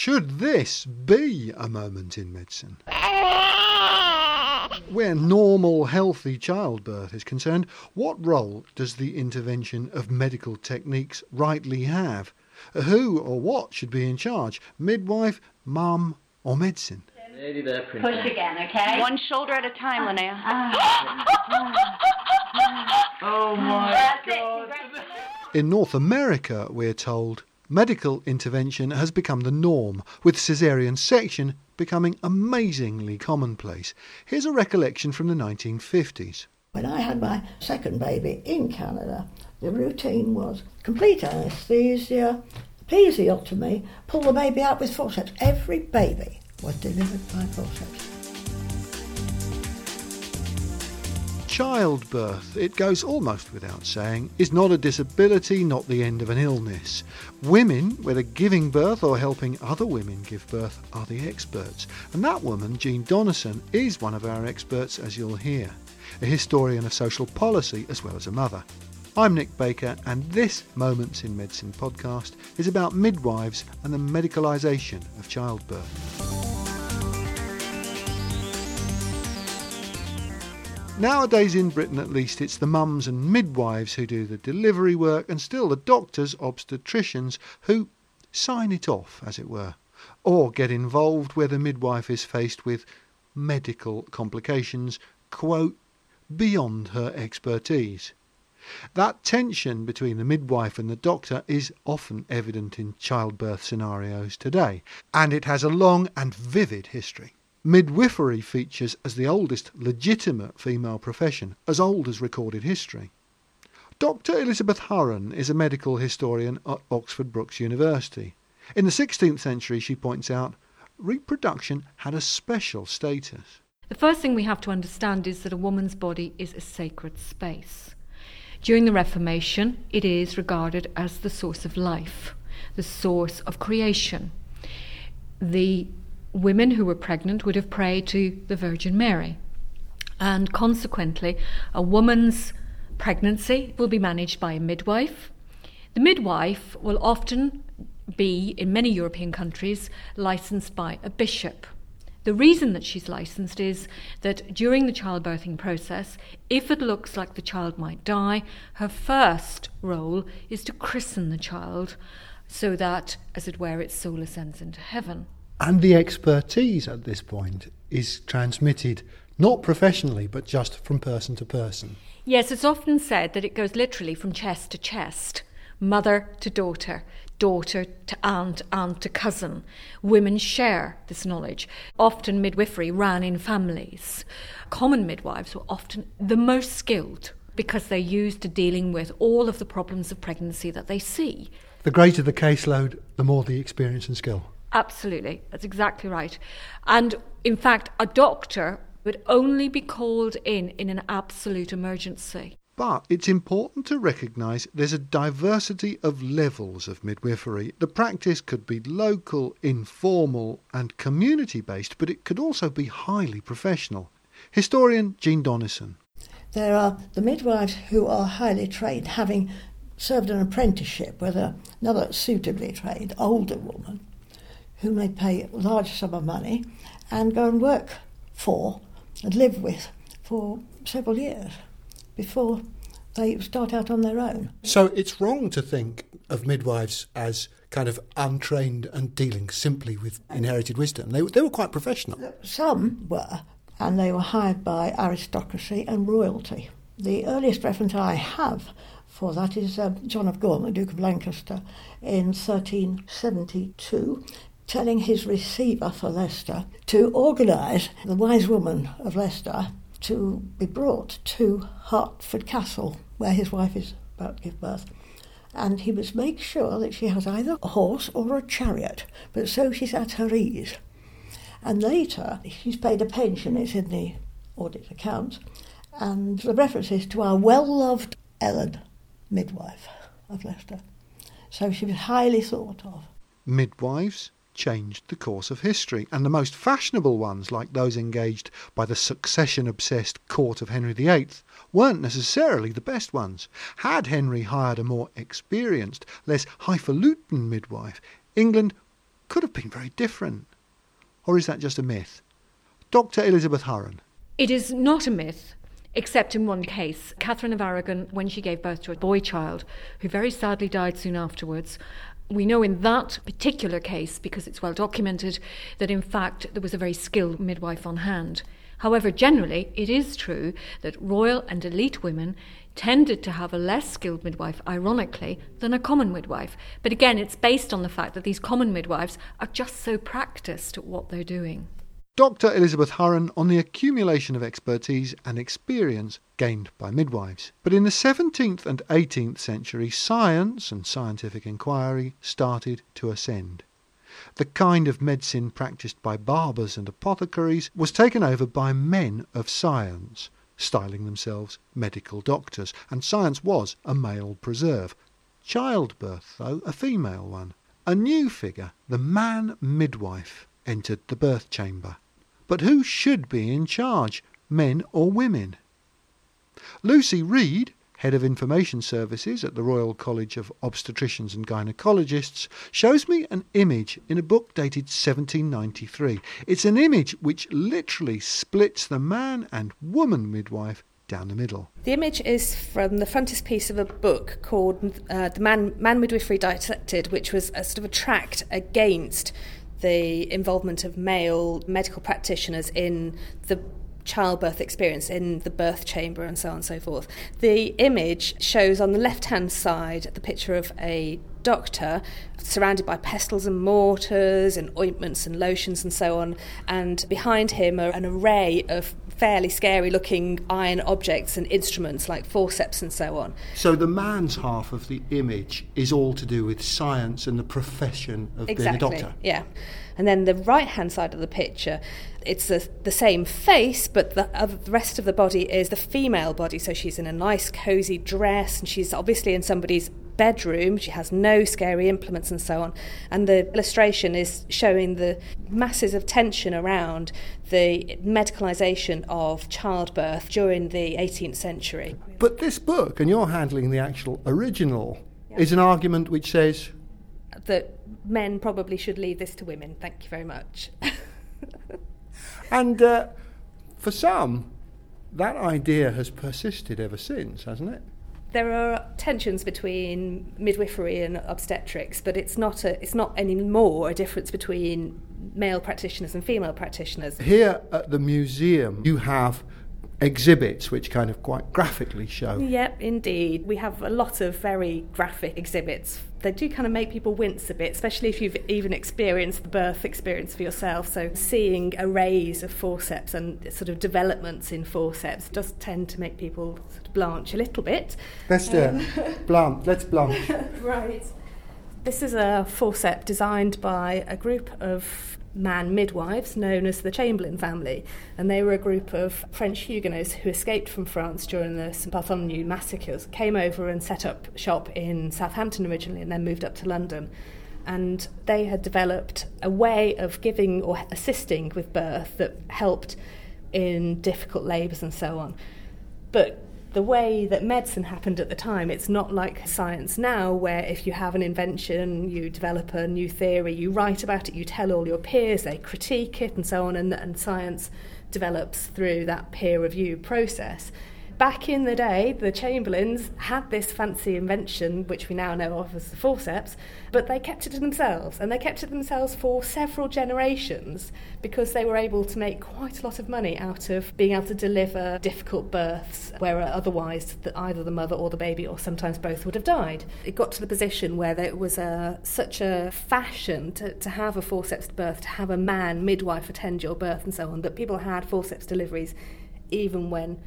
Should this be a moment in medicine? Where normal, healthy childbirth is concerned, what role does the intervention of medical techniques rightly have? Who or what should be in charge? Midwife, mum, or medicine? Lady there, Push again, okay? One shoulder at a time, Linnea. Ah, ah, ah. Oh my That's god. Congratulations. In North America, we're told, medical intervention has become the norm, with caesarean section becoming amazingly commonplace. Here's a recollection from the 1950s. When I had my second baby in Canada, the routine was complete anaesthesia, episiotomy, pull the baby out with forceps. Every baby was delivered by forceps. Childbirth, it goes almost without saying, is not a disability, not the end of an illness. Women, whether giving birth or helping other women give birth, are the experts. And that woman, Jean Donnison, is one of our experts, as you'll hear. A historian of social policy as well as a mother. I'm Nick Baker, and this Moments in Medicine podcast is about midwives and the medicalisation of childbirth. Nowadays in Britain at least, it's the mums and midwives who do the delivery work and still the doctors, obstetricians, who sign it off, as it were, or get involved where the midwife is faced with medical complications, quote, beyond her expertise. That tension between the midwife and the doctor is often evident in childbirth scenarios today, and it has a long and vivid history. Midwifery features as the oldest legitimate female profession, as old as recorded history. Dr. Elizabeth Hurren is a medical historian at Oxford Brookes University. In the 16th century, she points out, reproduction had a special status. The first thing we have to understand is that a woman's body is a sacred space. During the Reformation, it is regarded as the source of life, the source of creation. The women who were pregnant would have prayed to the Virgin Mary. And consequently, a woman's pregnancy will be managed by a midwife. The midwife will often be, in many European countries, licensed by a bishop. The reason that she's licensed is that during the childbirthing process, if it looks like the child might die, her first role is to christen the child so that, as it were, its soul ascends into heaven. And the expertise at this point is transmitted not professionally, but just from person to person. Yes, it's often said that it goes literally from chest to chest, mother to daughter, daughter to aunt, aunt to cousin. Women share this knowledge. Often midwifery ran in families. Common midwives were often the most skilled because they're used to dealing with all of the problems of pregnancy that they see. The greater the caseload, the more the experience and skill. Absolutely, that's exactly right. And in fact, a doctor would only be called in in an absolute emergency. But it's important to recognise there's a diversity of levels of midwifery. The practice could be local, informal, and community based, but it could also be highly professional. Historian Jean Donnison. There are the midwives who are highly trained, having served an apprenticeship with another suitably trained older woman, whom they pay a large sum of money and go and work for and live with for several years before they start out on their own. So it's wrong to think of midwives as kind of untrained and dealing simply with inherited wisdom. They, they were quite professional. Some were, and they were hired by aristocracy and royalty. The earliest reference I have for that is uh, John of Gaunt, the Duke of Lancaster, in 1372, telling his receiver for Leicester to organise the wise woman of Leicester to be brought to Hertford Castle, where his wife is about to give birth. And he must make sure that she has either a horse or a chariot, but so she's at her ease. And later, she's paid a pension, it's in the audit accounts, and the reference is to our well loved Ellen, midwife of Leicester. So she was highly thought of. Midwives changed the course of history, and the most fashionable ones, like those engaged by the succession obsessed court of Henry VIII, weren't necessarily the best ones. Had Henry hired a more experienced, less highfalutin midwife, England could have been very different. Or is that just a myth? Dr. Elizabeth Hurren. It is not a myth, except in one case. Catherine of Aragon, when she gave birth to a boy child, who very sadly died soon afterwards, we know in that particular case, because it's well documented, that in fact there was a very skilled midwife on hand. However, generally, it is true that royal and elite women tended to have a less skilled midwife, ironically, than a common midwife. But again, it's based on the fact that these common midwives are just so practiced at what they're doing. Dr. Elizabeth Hurren on the accumulation of expertise and experience gained by midwives. But in the 17th and 18th century, science and scientific inquiry started to ascend. The kind of medicine practised by barbers and apothecaries was taken over by men of science styling themselves medical doctors, and science was a male preserve. Childbirth, though, a female one. A new figure, the man midwife, entered the birth chamber. But who should be in charge, men or women? Lucy Reed, head of information services at the Royal College of Obstetricians and Gynecologists, shows me an image in a book dated 1793. It's an image which literally splits the man and woman midwife down the middle. The image is from the frontispiece of a book called uh, The Man, Man Midwifery Dissected, which was a sort of a tract against the involvement of male medical practitioners in the childbirth experience in the birth chamber and so on and so forth. The image shows on the left hand side the picture of a doctor surrounded by pestles and mortars and ointments and lotions and so on, and behind him are an array of fairly scary looking iron objects and instruments like forceps and so on. So the man's half of the image is all to do with science and the profession of exactly, being a doctor. Yeah. And then the right hand side of the picture, it's the, the same face, but the, uh, the rest of the body is the female body. So she's in a nice, cozy dress, and she's obviously in somebody's bedroom. She has no scary implements and so on. And the illustration is showing the masses of tension around the medicalisation of childbirth during the 18th century. But this book, and you're handling the actual original, yeah. is an argument which says that men probably should leave this to women. Thank you very much. and uh, for some, that idea has persisted ever since, hasn't it? There are tensions between midwifery and obstetrics, but it's not a, it's not anymore a difference between male practitioners and female practitioners. Here at the museum, you have exhibits which kind of quite graphically show. Yep, indeed. We have a lot of very graphic exhibits. They do kind of make people wince a bit, especially if you've even experienced the birth experience for yourself. So, seeing arrays of forceps and sort of developments in forceps does tend to make people sort of blanch a little bit. Let's do um, blanch. Let's blanch. right. This is a forceps designed by a group of man midwives known as the Chamberlen family, and they were a group of French Huguenots who escaped from France during the St Bartholomew massacres, came over and set up shop in Southampton originally, and then moved up to London. And they had developed a way of giving or assisting with birth that helped in difficult labours and so on. But the way that medicine happened at the time, it's not like science now, where if you have an invention, you develop a new theory, you write about it, you tell all your peers, they critique it, and so on, and, and science develops through that peer review process back in the day, the Chamberlens had this fancy invention, which we now know of as the forceps, but they kept it to themselves, and they kept it to themselves for several generations because they were able to make quite a lot of money out of being able to deliver difficult births where otherwise either the mother or the baby, or sometimes both, would have died. It got to the position where there was a, such a fashion to, to have a forceps birth, to have a man midwife attend your birth, and so on, that people had forceps deliveries even when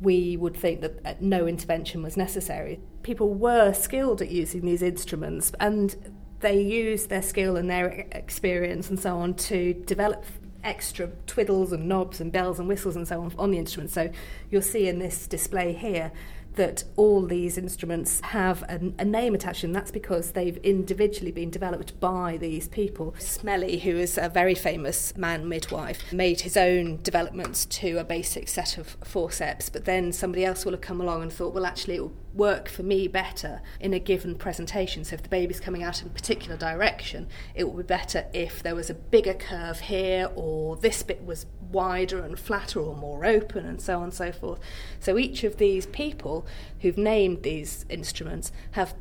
we would think that uh, no intervention was necessary. People were skilled at using these instruments and they used their skill and their experience and so on to develop extra twiddles and knobs and bells and whistles and so on on the instrument. So you'll see in this display here that all these instruments have a, a, name attached to them. That's because they've individually been developed by these people. Smellie, who is a very famous man midwife, made his own developments to a basic set of forceps, but then somebody else will have come along and thought, well, actually, it will work for me better in a given presentation. So if the baby's coming out in a particular direction, it would be better if there was a bigger curve here or this bit was wider and flatter or more open and so on and so forth. So each of these people who've named these instruments have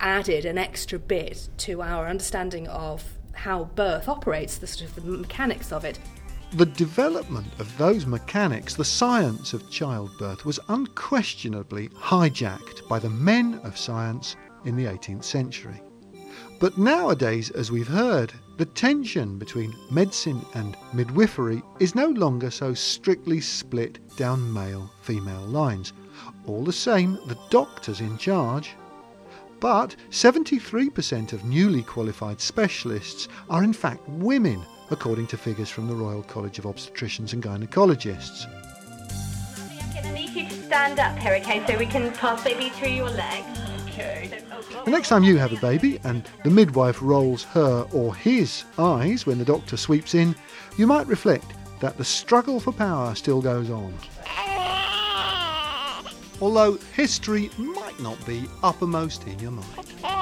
added an extra bit to our understanding of how birth operates, the sort of the mechanics of it. The development of those mechanics, the science of childbirth, was unquestionably hijacked by the men of science in the 18th century. But nowadays, as we've heard, the tension between medicine and midwifery is no longer so strictly split down male female lines. All the same, the doctor's in charge. But 73% of newly qualified specialists are in fact women, according to figures from the Royal College of Obstetricians and Gynecologists. I'm going to need you to stand up here, okay, so we can pass baby through your legs. Okay. The next time you have a baby and the midwife rolls her or his eyes when the doctor sweeps in, you might reflect that the struggle for power still goes on. Although history might not be uppermost in your mind.